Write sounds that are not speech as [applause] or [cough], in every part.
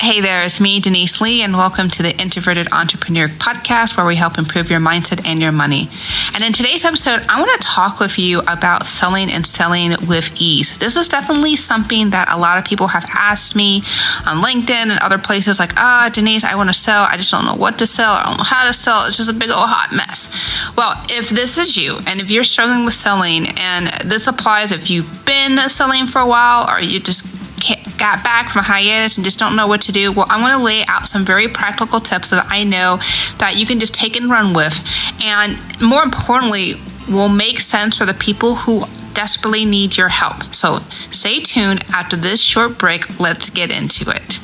Hey there, it's me, Denise Lee, and welcome to the Introverted Entrepreneur Podcast, where we help improve your mindset and your money. And in today's episode, I want to talk with you about selling and selling with ease. This is definitely something that a lot of people have asked me on LinkedIn and other places like, ah, oh, Denise, I want to sell. I just don't know what to sell. I don't know how to sell. It's just a big old hot mess. Well, if this is you, and if you're struggling with selling, and this applies if you've been selling for a while or you just got back from hiatus and just don't know what to do, well, I'm going to lay out some very practical tips that I know that you can just take and run with. And more importantly, will make sense for the people who desperately need your help. So stay tuned after this short break. Let's get into it.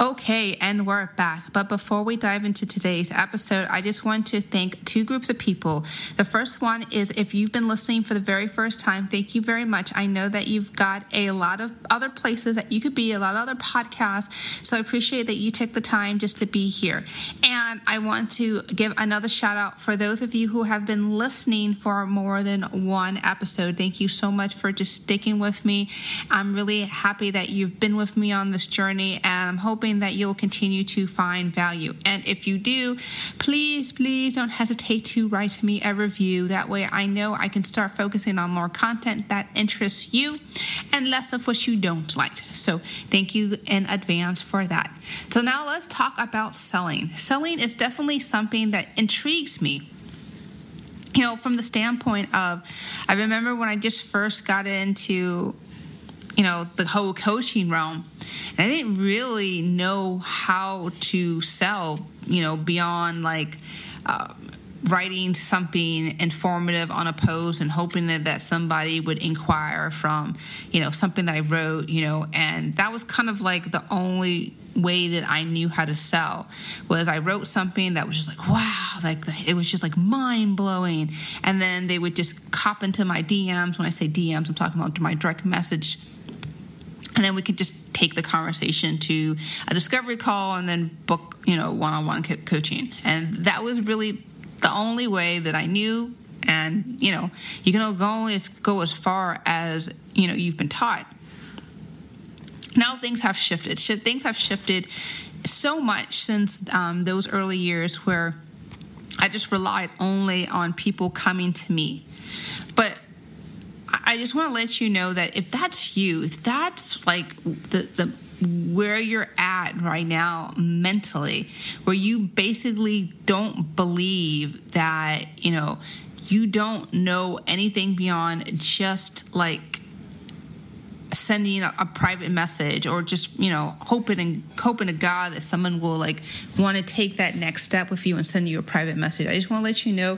Okay, and we're back. But before we dive into today's episode, I just want to thank two groups of people. The first one is if you've been listening for the very first time, thank you very much. I know that you've got a lot of other places that you could be, a lot of other podcasts. So I appreciate that you took the time just to be here. And I want to give another shout out for those of you who have been listening for more than one episode. Thank you so much for just sticking with me. I'm really happy that you've been with me on this journey, and I'm hoping that you'll continue to find value. And if you do, please, please don't hesitate to write me a review. That way I know I can start focusing on more content that interests you and less of what you don't like. So thank you in advance for that. So now let's talk about selling. Selling is definitely something that intrigues me you know, from the standpoint of, I remember when I just first got into, you know, the whole coaching realm, and I didn't really know how to sell, you know, beyond like uh, writing something informative on a post and hoping that, that somebody would inquire from, you know, something that I wrote, you know, and that was kind of like the only way that I knew how to sell was I wrote something that was just like wow like it was just like mind blowing and then they would just cop into my DMs when I say DMs I'm talking about my direct message and then we could just take the conversation to a discovery call and then book you know one-on-one co- coaching. And that was really the only way that i knew. And you know you can only go as far as you know you've been taught. Now things have shifted. Things have shifted so much since um, those early years where i just relied only on people coming to me. But I just want to let you know that if that's you, if that's like the, the where you're at right now mentally, where you basically don't believe that, you know, you don't know anything beyond just like sending a, a, private message or just you know hoping and hoping to God that someone will like want to take that next step with you and send you a private message. I just want to let you know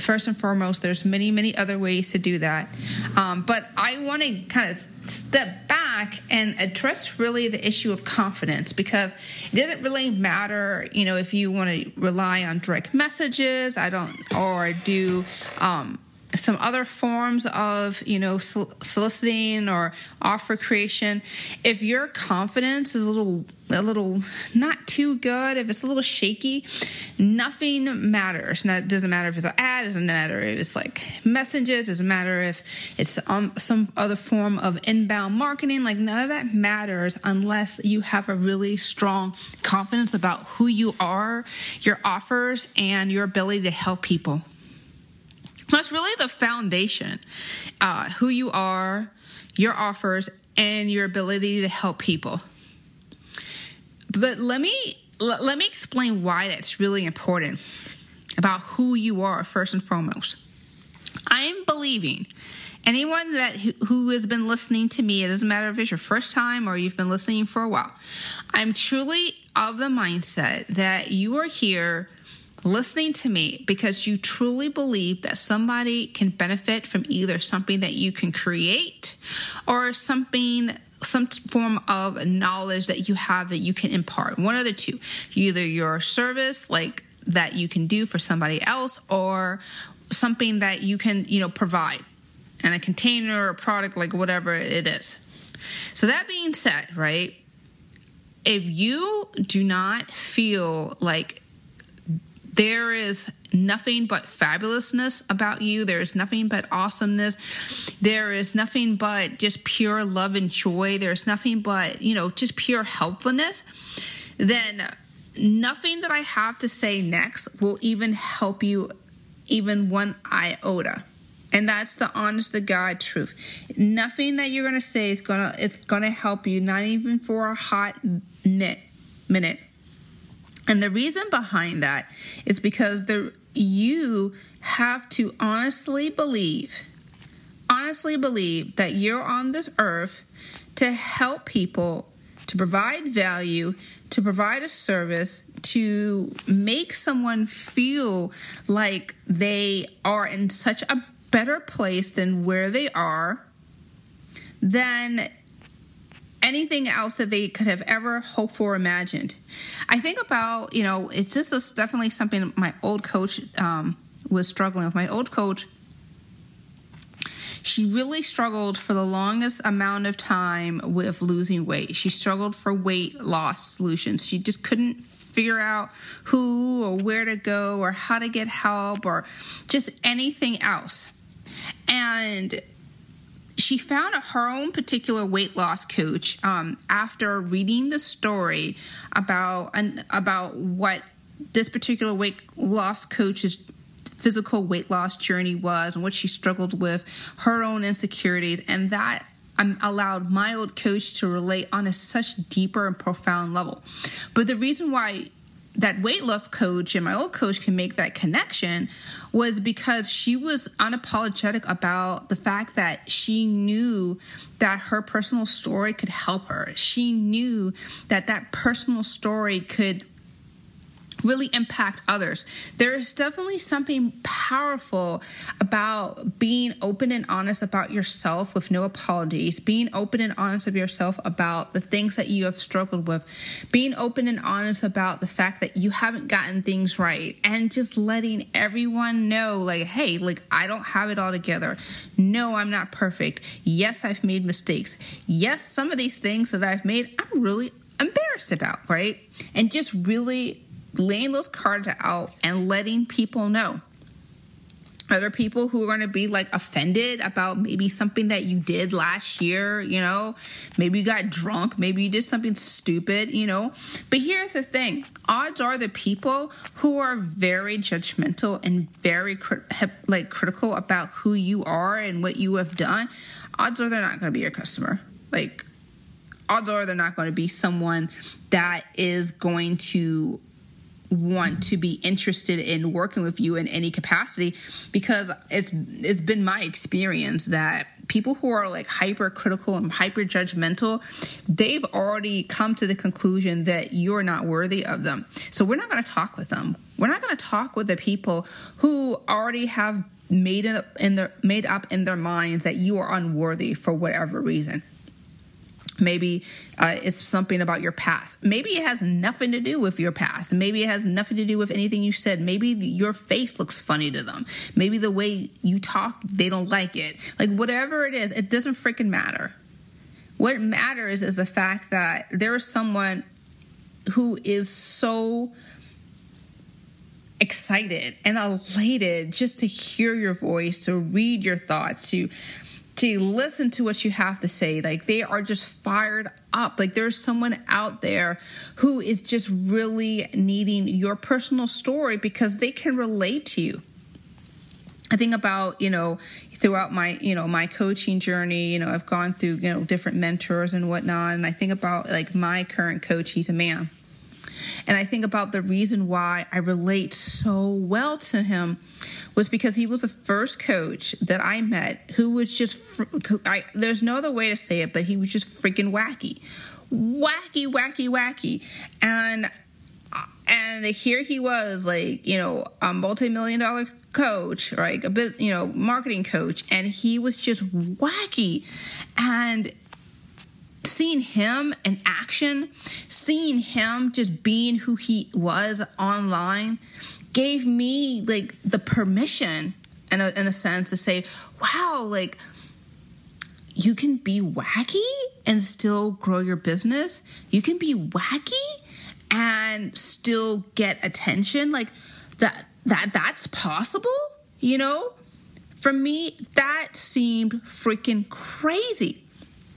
first and foremost, there's many many other ways to do that, um, but I want to kind of step back and address really the issue of confidence because it doesn't really matter you know if you want to rely on direct messages i don't or do um, some other forms of you know soliciting or offer creation. If your confidence is a little a little not too good if it's a little shaky nothing matters. Now it doesn't matter if it's an ad it doesn't matter if it's like messages it doesn't matter if it's um, some other form of inbound marketing. Like none of that matters unless you have a really strong confidence about who you are your offers and your ability to help people that's really the foundation. Uh, who you are, your offers, and your ability to help people. But let me let me explain why that's really important about who you are first and foremost. I am believing anyone that who has been listening to me, it doesn't matter if it's your first time or you've been listening for a while. I'm truly of the mindset that you are here listening to me because you truly believe that somebody can benefit from either something that you can create or something some form of knowledge that you have that you can impart. One of the two. Either your service like that you can do for somebody else or something that you can you know provide and a container or product like whatever it is. So that being said right if you do not feel like there is nothing but fabulousness about you. There is nothing but awesomeness. There is nothing but just pure love and joy. There's nothing but, you know, just pure helpfulness. Then nothing that I have to say next will even help you even one iota. And that's the honest to God truth. Nothing that you're gonna say is gonna it's gonna help you, not even for a hot minute minute. And the reason behind that is because the you have to honestly believe, honestly believe that you're on this earth to help people, to provide value, to provide a service, to make someone feel like they are in such a better place than where they are, than anything else that they could have ever hoped for or imagined. I think about, you know, it's just definitely something my old coach um, was struggling with. My old coach, she really struggled for the longest amount of time with losing weight. She struggled for weight loss solutions. She just couldn't figure out who or where to go or how to get help or just anything else. And she found her own particular weight loss coach um, after reading the story about an, about what this particular weight loss coach's physical weight loss journey was and what she struggled with, her own insecurities, and that um, allowed my old coach to relate on a such deeper and profound level. But the reason why that weight loss coach and my old coach can make that connection was because she was unapologetic about the fact that she knew that her personal story could help her. She knew that that personal story could really impact others. There is definitely something powerful about being open and honest about yourself with no apologies, being open and honest of yourself about the things that you have struggled with, being open and honest about the fact that you haven't gotten things right, and just letting everyone know, like, hey, like, I don't have it all together. No, I'm not perfect. Yes, I've made mistakes. Yes, some of these things that I've made, I'm really embarrassed about, right? And just really laying those cards out and letting people know. Are there people who are going to be like offended about maybe something that you did last year, you know, maybe you got drunk, maybe you did something stupid, you know. But here's the thing odds are the people who are very judgmental and very like critical about who you are and what you have done, odds are they're not going to be your customer. Like, odds are they're not going to be someone that is going to want to be interested in working with you in any capacity because it's it's been my experience that people who are like hypercritical and hyper judgmental they've already come to the conclusion that you're not worthy of them. So we're not going to talk with them. We're not going to talk with the people who already have made it in their made up in their minds that you are unworthy for whatever reason Maybe uh, it's something about your past. Maybe it has nothing to do with your past. Maybe it has nothing to do with anything you said. Maybe your face looks funny to them. Maybe the way you talk, they don't like it. Like, whatever it is, it doesn't freaking matter. What matters is the fact that there is someone who is so excited and elated just to hear your voice, to read your thoughts, to to listen to what you have to say. Like they are just fired up. Like there's someone out there who is just really needing your personal story because they can relate to you. I think about, you know, throughout my, you know, my coaching journey, you know, I've gone through, you know, different mentors and whatnot. And I think about like my current coach, he's a man. And I think about the reason why I relate so well to him was because he was the first coach that I met who was just, I, there's no other way to say it, but he was just freaking wacky. Wacky, wacky, wacky. And uh, and here he was like you know a multi-million dollar coach right a bit you know marketing coach and he was just wacky and seeing him in action seeing him just being who he was online gave me like the permission in a, in a sense to say, wow, like you can be wacky and still grow your business. You can be wacky and still get attention. Like that that that's possible, you know? For me, that seemed freaking crazy.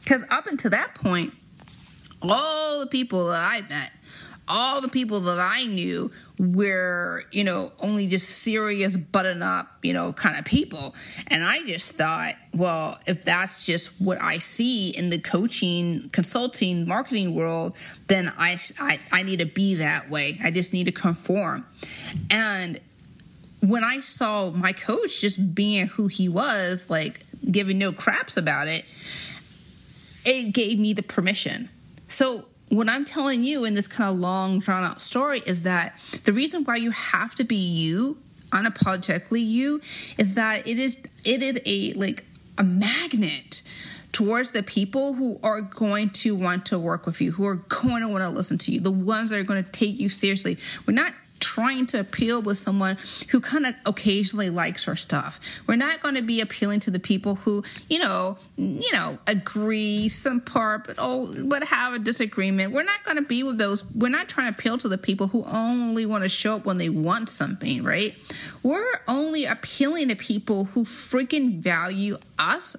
Cuz up until that point, all the people that I met, all the people that I knew were, you know, only just serious button up, you know, kind of people. And I just thought, well, if that's just what I see in the coaching, consulting, marketing world, then I, I, I need to be that way. I just need to conform. And when I saw my coach just being who he was, like giving no craps about it, it gave me the permission. So what I'm telling you in this kind of long drawn out story is that the reason why you have to be you, unapologetically you, is that it is it is a like a magnet towards the people who are going to want to work with you, who are going to want to listen to you, the ones that are going to take you seriously. We're not trying to appeal with someone who kind of occasionally likes our stuff. We're not going to be appealing to the people who, you know, you know, agree some part, but oh, but have a disagreement. We're not going to be with those. We're not trying to appeal to the people who only want to show up when they want something, right? We're only appealing to people who freaking value us,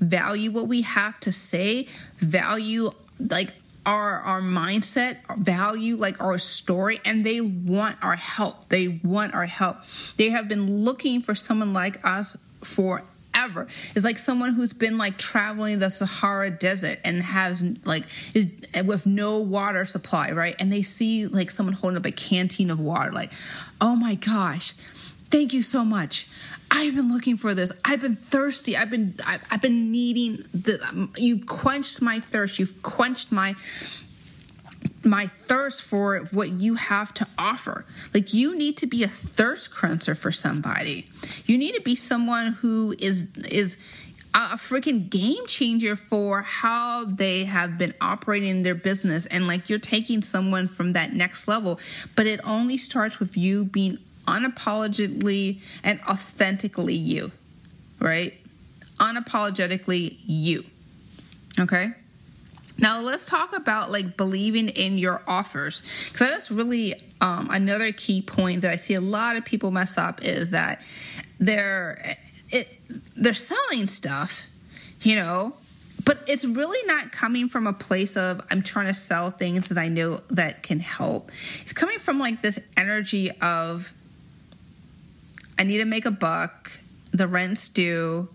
value what we have to say, value like our our mindset, our value, like our story, and they want our help. They want our help. They have been looking for someone like us forever. It's like someone who's been like traveling the Sahara Desert and has like is with no water supply, right? And they see like someone holding up a canteen of water, like, oh my gosh, thank you so much. I've been looking for this. I've been thirsty. I've been I've, I've been needing the. Um, you quenched my thirst. You've quenched my my thirst for what you have to offer. Like you need to be a thirst quencher for somebody. You need to be someone who is is a freaking game changer for how they have been operating their business and like you're taking someone from that next level but it only starts with you being unapologetically and authentically you, right? Unapologetically you. Okay? Now let's talk about like believing in your offers because that's really um, another key point that I see a lot of people mess up is that they're it, they're selling stuff, you know, but it's really not coming from a place of I'm trying to sell things that I know that can help. It's coming from like this energy of I need to make a buck. The rent's due.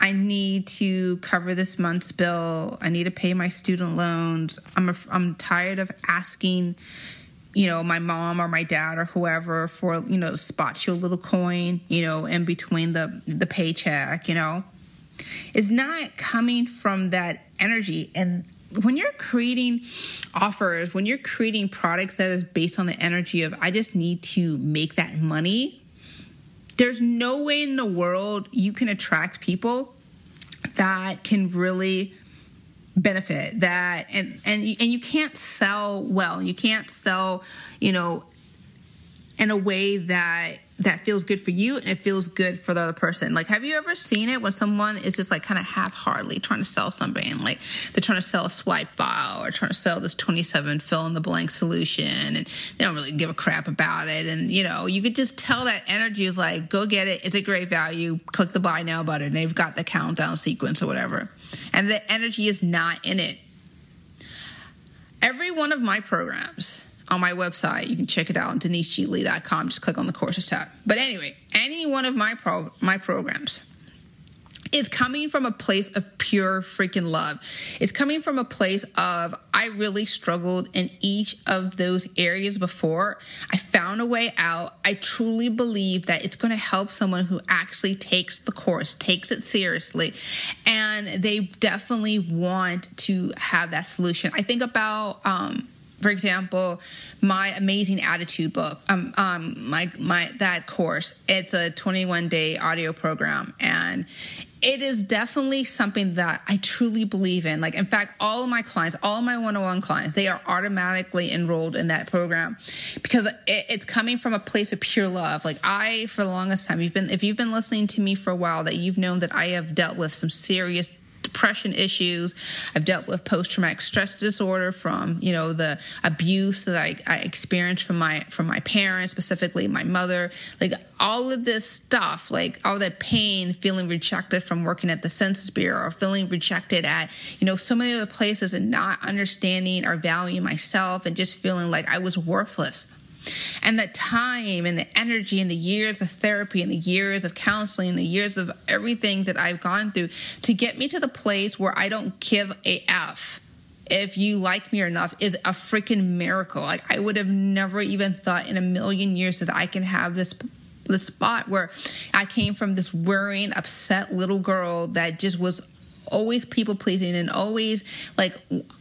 I need to cover this month's bill. I need to pay my student loans. I'm a, I'm tired of asking, you know, my mom or my dad or whoever for you know spot you a little coin, you know, in between the the paycheck. You know, it's not coming from that energy and when you're creating offers, when you're creating products that is based on the energy of I just need to make that money, there's no way in the world you can attract people that can really benefit that and and and you can't sell well. You can't sell, you know, in a way that that feels good for you and it feels good for the other person. Like, have you ever seen it when someone is just like kind of half heartedly trying to sell something? Like, they're trying to sell a swipe file or trying to sell this 27 fill in the blank solution and they don't really give a crap about it. And, you know, you could just tell that energy is like, go get it. It's a great value. Click the buy now button. They've got the countdown sequence or whatever. And the energy is not in it. Every one of my programs, on my website. You can check it out on. Just click on the courses tab. But anyway, any one of my pro- my programs is coming from a place of pure freaking love. It's coming from a place of I really struggled in each of those areas before. I found a way out. I truly believe that it's going to help someone who actually takes the course, takes it seriously, and they definitely want to have that solution. I think about um for example, my amazing attitude book, um, um, my my that course, it's a 21 day audio program, and it is definitely something that I truly believe in. Like, in fact, all of my clients, all of my one on one clients, they are automatically enrolled in that program because it, it's coming from a place of pure love. Like, I, for the longest time, you've been, if you've been listening to me for a while, that you've known that I have dealt with some serious depression issues. I've dealt with post traumatic stress disorder from, you know, the abuse that I, I experienced from my from my parents, specifically my mother. Like all of this stuff, like all that pain, feeling rejected from working at the Census Bureau or feeling rejected at, you know, so many other places and not understanding or valuing myself and just feeling like I was worthless and the time and the energy and the years of therapy and the years of counseling, and the years of everything that I've gone through to get me to the place where I don't give a F if you like me or not is a freaking miracle. Like I would have never even thought in a million years that I can have this this spot where I came from this worrying, upset little girl that just was always people pleasing and always like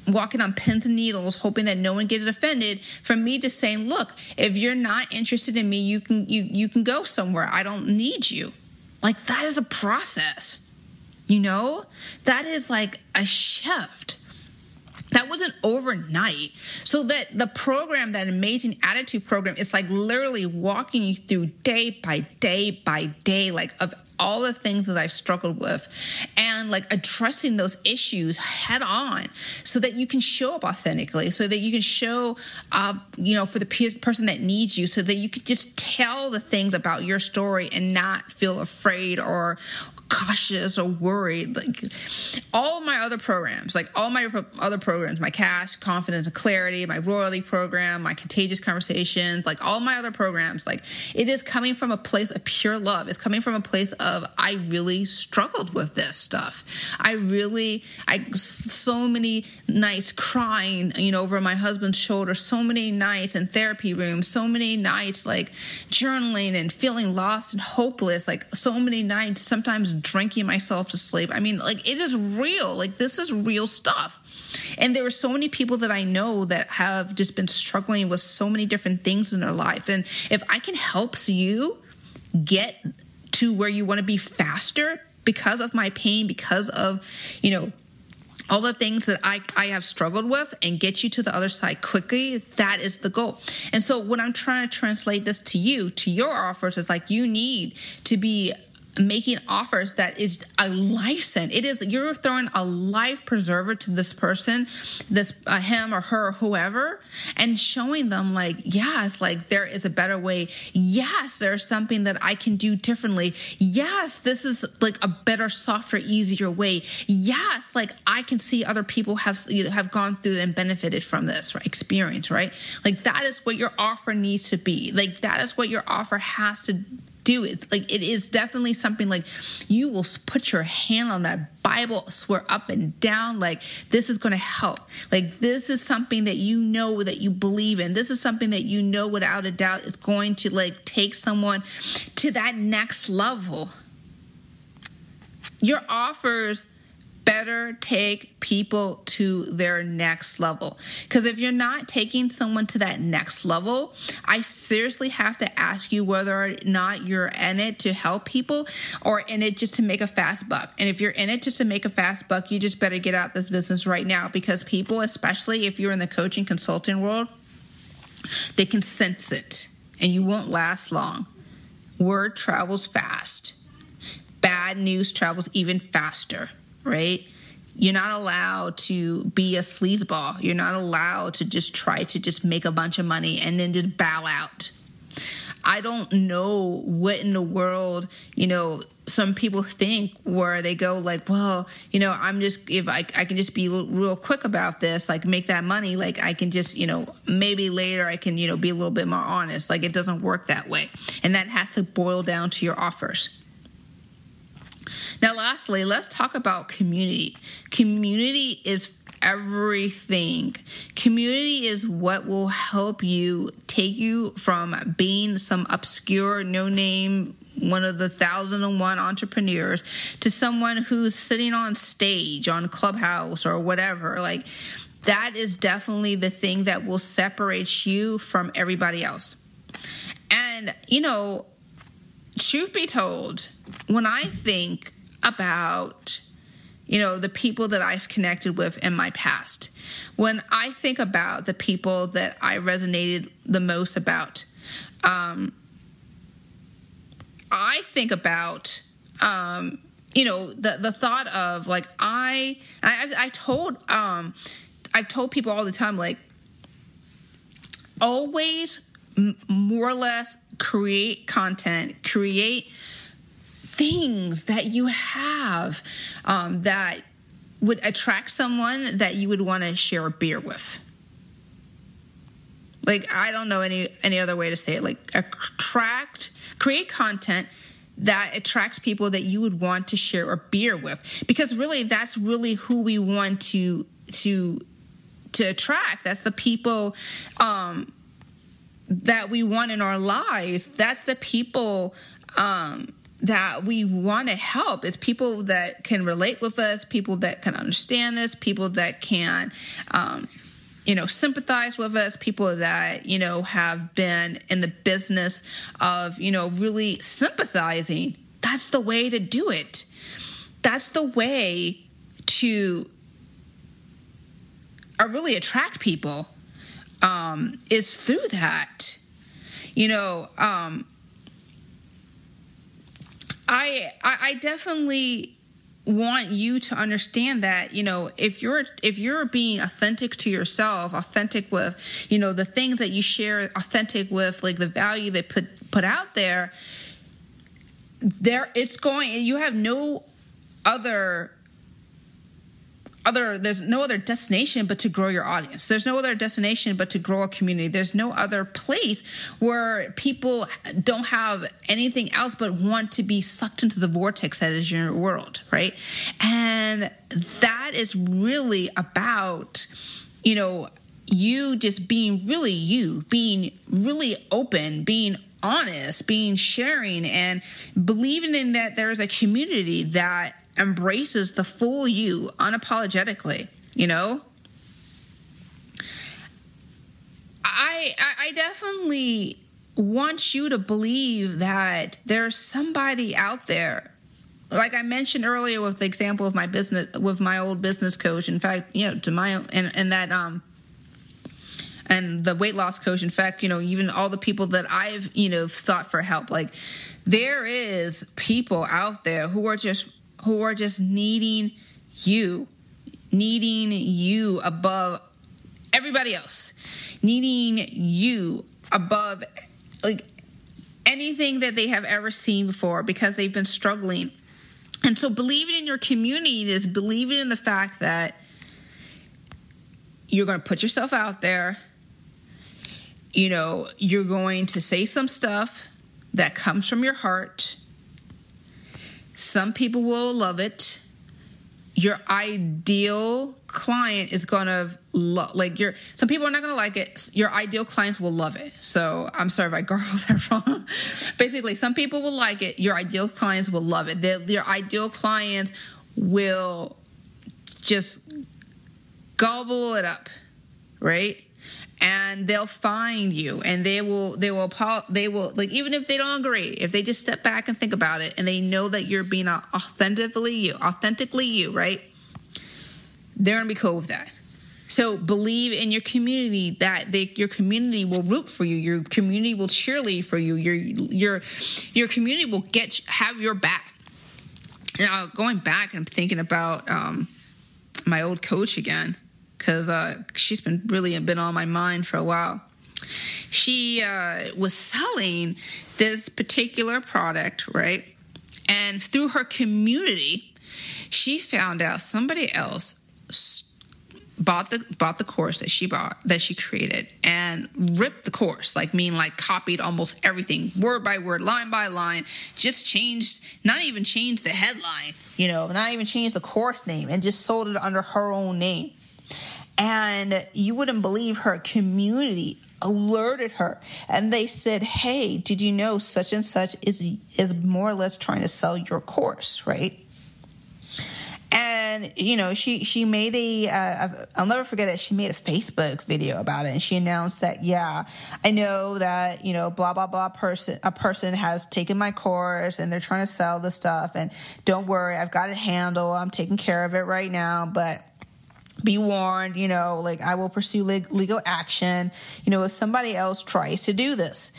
walking on pins and needles hoping that no one get offended from me just saying look if you're not interested in me you can you you can go somewhere. I don't need you. Like that is a process you know? That is like a shift. That wasn't overnight. So that the program, that amazing attitude program, is like literally walking you through day by day by day, like of all the things that I've struggled with and like addressing those issues head on so that you can show up authentically, so that you can show up, you know, for the person that needs you, so that you can just tell the things about your story and not feel afraid or, cautious or worried. Like all my other programs, like all my other programs, my cash, confidence and clarity, my royalty program, my contagious conversations, like all my other programs, like it is coming from a place of pure love. It's coming from a place of I really struggled with this stuff. I really, I so many nights crying, you know, over my husband's shoulder, so many nights in therapy rooms, so many nights like journaling and feeling lost and hopeless, like so many nights, sometimes drinking myself to sleep. I mean, like it is real. Like this is real stuff. And there are so many people that I know that have just been struggling with so many different things in their life. And if I can help you get to where you want to be faster because of my pain, because of, you know, all the things that I, I have struggled with and get you to the other side quickly, that is the goal. And so when I'm trying to translate this to you, to your offers, it's like you need to be making offers that is a life sent. It is you're throwing a life preserver to this person, this uh, him or her or whoever, and showing them like, yes, like there is a better way. Yes, there's something that I can do differently. Yes, this is like a better, softer, easier way. Yes, like I can see other people have you have gone through and benefited from this right? experience, right? Like that is what your offer needs to be. Like that is what your offer has to do it. Like it is definitely something like you will put your hand on that Bible, swear up and down, like this is going to help. Like this is something that you know that you believe in. This is something that you know without a doubt is going to like take someone to that next level. Your offers better take people to their next level. Because if you're not taking someone to that next level, I seriously have to ask you whether or not you're in it to help people or in it just to make a fast buck. And if you're in it just to make a fast buck, you just better get out this business right now because people, especially if you're in the coaching consulting world, they can sense it and you won't last long. Word travels fast. Bad news travels even faster right? You're not allowed to be a sleazeball. You're not allowed to just try to just make a bunch of money and then just bow out. I don't know what in the world, you know, some people think where they go like, well, you know, I'm just if I I can just be real quick about this, like make that money, like I can just, you know, maybe later I can, you know, be a little bit more honest. Like it doesn't work that way. And that has to boil down to your offers. Now, lastly, let's talk about community. Community is everything. Community is what will help you take you from being some obscure, no name, one of the thousand and one entrepreneurs to someone who's sitting on stage on Clubhouse or whatever. Like, that is definitely the thing that will separate you from everybody else. And, you know, truth be told, when I think about you know the people that I've connected with in my past. When I think about the people that I resonated the most about, um, I think about um, you know the the thought of like I I, I told um I've told people all the time like always more or less create content, create things that you have um, that would attract someone that you would want to share a beer with. Like I don't know any any other way to say it. Like attract, create content that attracts people that you would want to share a beer with because really that's really who we want to to to attract that's the people um that we want in our lives that's the people um that we want to help is people that can relate with us people that can understand us people that can um you know sympathize with us people that you know have been in the business of you know really sympathizing. That's the way to do it. That's the way to uh, really attract people um, is through that. You know um, I, I definitely want you to understand that you know if you're if you're being authentic to yourself authentic with you know the things that you share authentic with like the value they put put out there there it's going you have no other other there's no other destination but to grow your audience. There's no other destination but to grow a community. There's no other place where people don't have anything else but want to be sucked into the vortex that is your world right? And that is really about you know you just being really you being really open being honest being sharing and believing in that there is a community that embraces the full you unapologetically, you know? I, I definitely want you to believe that there's somebody out there like I mentioned earlier with the example of my business with my old business coach. In fact, you know, to my and and that um and the weight loss coach. In fact, you know, even all the people that I've you know sought for help. Like there is people out there who are just who are just needing you, needing you above everybody else, needing you above like anything that they have ever seen before because they've been struggling. And so believing in your community is believing in the fact that you're going to put yourself out there. You know, you're going to say some stuff that comes from your heart some people will love it. Your ideal client is gonna lo- like your. Some people are not gonna like it. Your ideal clients will love it. So I'm sorry if I [laughs] garbled that wrong. Basically, some people will like it. Your ideal clients will love it. They're, your ideal clients will just gobble it up, right? And they'll find you and they will they will they will like even if they don't agree if they just step back and think about it and they know that you're being authentically you authentically you right? They're gonna be cool with that. So believe in your community that they, your community will root for you your community will cheerlead for you your your your community will get have your back. Now going back and I'm thinking about um, my old coach again because uh, she's been really been on my mind for a while. She uh, was selling this particular product, right? And through her community, she found out somebody else bought the bought the course that she bought that she created and ripped the course like mean like copied almost everything word by word line by line just changed not even changed the headline you know not even changed the course name and just sold it under her own name and you wouldn't believe her community alerted her. And they said hey did you know such and such is is more or less trying to sell your course right? And you know she she made a uh, i'll never forget it. She made a facebook video about it and she announced that yeah i know that you know blah blah blah person a person has taken my course and they're trying to sell the stuff and don't worry i've got it handled. I'm taking care of it right now. But be warned, you know, like I will pursue legal action, you know, if somebody else tries to do this.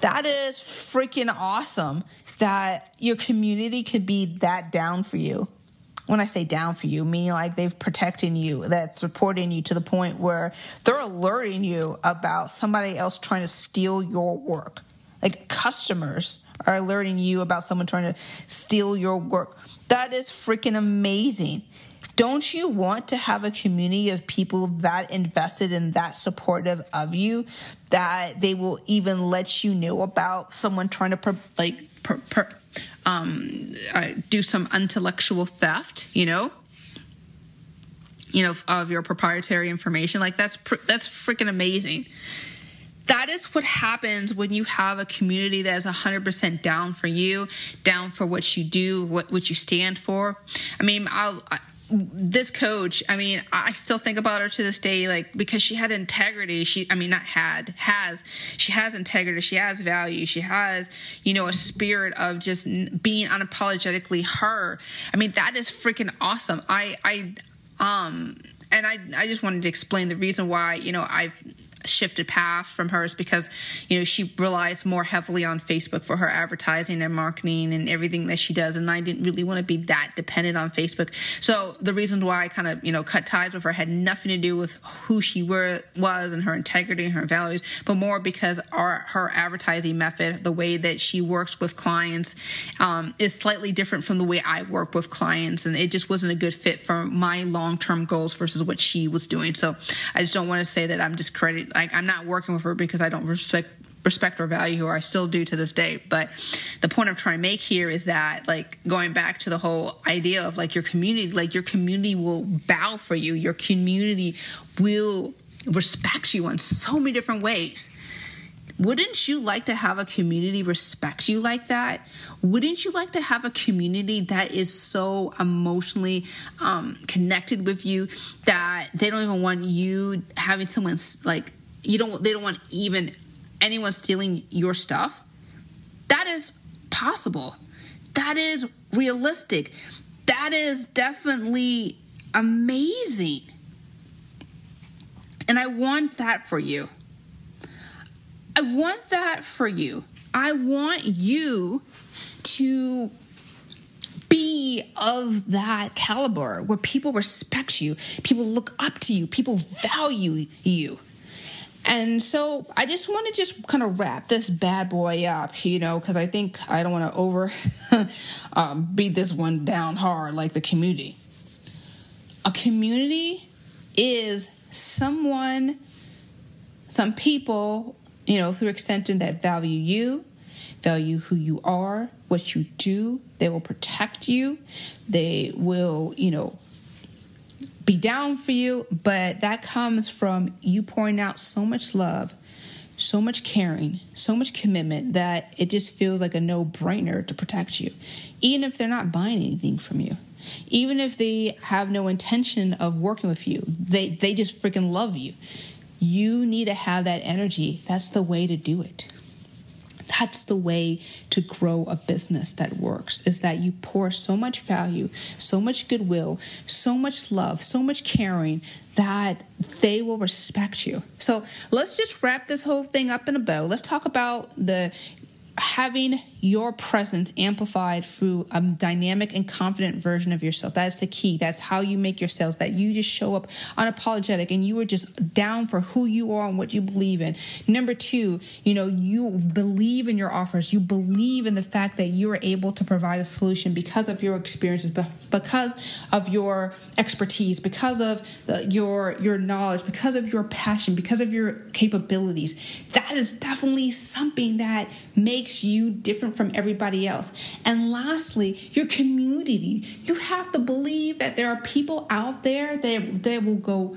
That is freaking awesome that your community could be that down for you when I say down for you, meaning like they've protecting you, that's supporting you to the point where they're alerting you about somebody else trying to steal your work. Like customers are alerting you about someone trying to steal your work. That is freaking amazing. Don't you want to have a community of people that invested and that supportive of you that they will even let you know about someone trying to like per, per, um, uh, do some intellectual theft, you know, you know, of your proprietary information. Like that's pr- that's freaking amazing. That is what happens when you have a community that is 100% down for you, down for what you do, what, what you stand for. I mean, I'll, this coach, I mean, I still think about her to this day, like because she had integrity. She, I mean, not had, has. She has integrity. She has value. She has, you know, a spirit of just being unapologetically her. I mean, that is freaking awesome. I, I, um, and I, I just wanted to explain the reason why, you know, I've shifted path from hers because you know she relies more heavily on Facebook for her advertising and marketing and everything that she does. And I didn't really want to be that dependent on Facebook. So the reason why I kind of you know cut ties with her had nothing to do with who she were was and her integrity and her values but more because our her advertising method the way that she works with clients um, is slightly different from the way I work with clients. And it just wasn't a good fit for my long-term goals versus what she was doing. So I just don't want to say that I'm like I'm not working with her because I don't respect respect or value her. I still do to this day. But the point I'm trying to make here is that like going back to the whole idea of like your community, like your community will bow for you. Your community will respect you in so many different ways. Wouldn't you like to have a community respect you like that? Wouldn't you like to have a community that is so emotionally um, connected with you that they don't even want you having someone like you don't they don't want even anyone stealing your stuff. That is possible. That is realistic. That is definitely amazing. And i want that for you. I want that for you. I want you to be of that caliber where people respect you, people look up to you, people value you. And so I just want to just kind of wrap this bad boy up, you know, because I think I don't want to over [laughs] um, beat this one down hard like the community. A community is someone, some people, you know, through extension that value you, value who you are, what you do. They will protect you. They will, you know, be down for you, but that comes from you pouring out so much love, so much caring, so much commitment that it just feels like a no brainer to protect you, even if they're not buying anything from you. Even if they have no intention of working with you, they, they just freaking love you. You need to have that energy. That's the way to do it that's the way to grow a business that works is that you pour so much value, so much goodwill, so much love, so much caring that they will respect you. So let's just wrap this whole thing up in a bow. Let's talk about the having your presence amplified through a dynamic and confident version of yourself. That is the key. That's how you make your sales, that you just show up unapologetic and you are just down for who you are and what you believe in. Number two, you know, you believe in your offers. You believe in the fact that you are able to provide a solution because of your experiences, because of your expertise, because of the, your, your knowledge, because of your passion, because of your capabilities. That is definitely something that makes you different different from everybody else. And lastly, your community. You have to believe that there are people out there that, that will go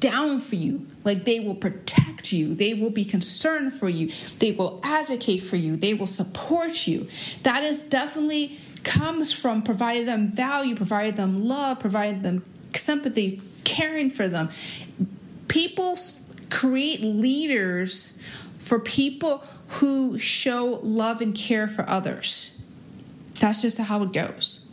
down for you. Like they will protect you. They will be concerned for you. They will advocate for you. They will support you. That is definitely comes from providing them value, providing them love, providing them sympathy, caring for them. People create leaders for people who show love and care for others. That's just how it goes.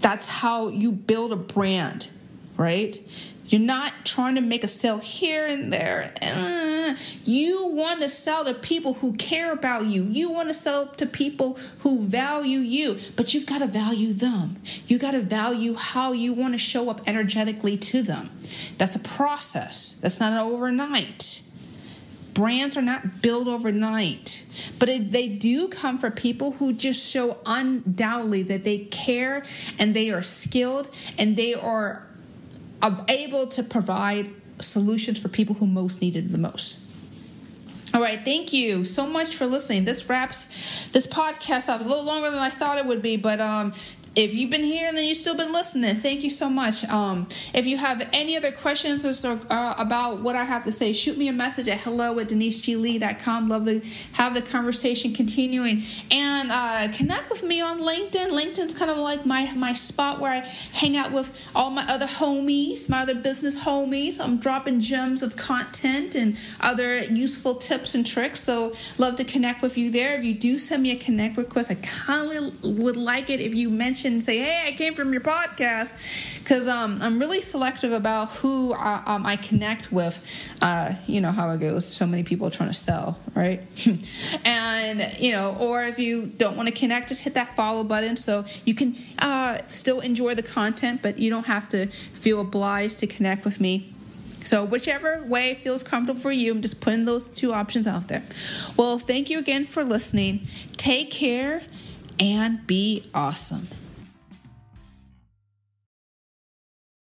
That's how you build a brand, right? You're not trying to make a sale here and there. Uh, You want to sell to people who care about you. You want to sell to people who value you, but you've got to value them. You got to value how you want to show up energetically to them. That's a process. That's not overnight. Brands are not built overnight, but they do come for people who just show undoubtedly that they care and they are skilled and they are able to provide solutions for people who most need it the most. All right, thank you so much for listening. This wraps this podcast up a little longer than I thought it would be, but um, if you've been here and then you've still been listening, thank you so much. Um, if you have any other questions or, uh, about what I have to say, shoot me a message at hello at deniseglee.com. Love to have the conversation continuing. And uh, connect with me on LinkedIn. LinkedIn's kind of like my, my spot where I hang out with all my other homies, my other business homies. I'm dropping gems of content and other useful tips and tricks. So love to connect with you there. If you do send me a connect request, I kindly would like it if you mention mention and say, "Hey, I came from your podcast," because um, I'm really selective about who I, um, I connect with. Uh, you know how it goes. So many people trying to sell, right? [laughs] and you know, or if you don't want to connect, just hit that follow button so you can uh, still enjoy the content, but you don't have to feel obliged to connect with me. So, whichever way feels comfortable for you, I'm just putting those two options out there. Well, thank you again for listening. Take care and be awesome.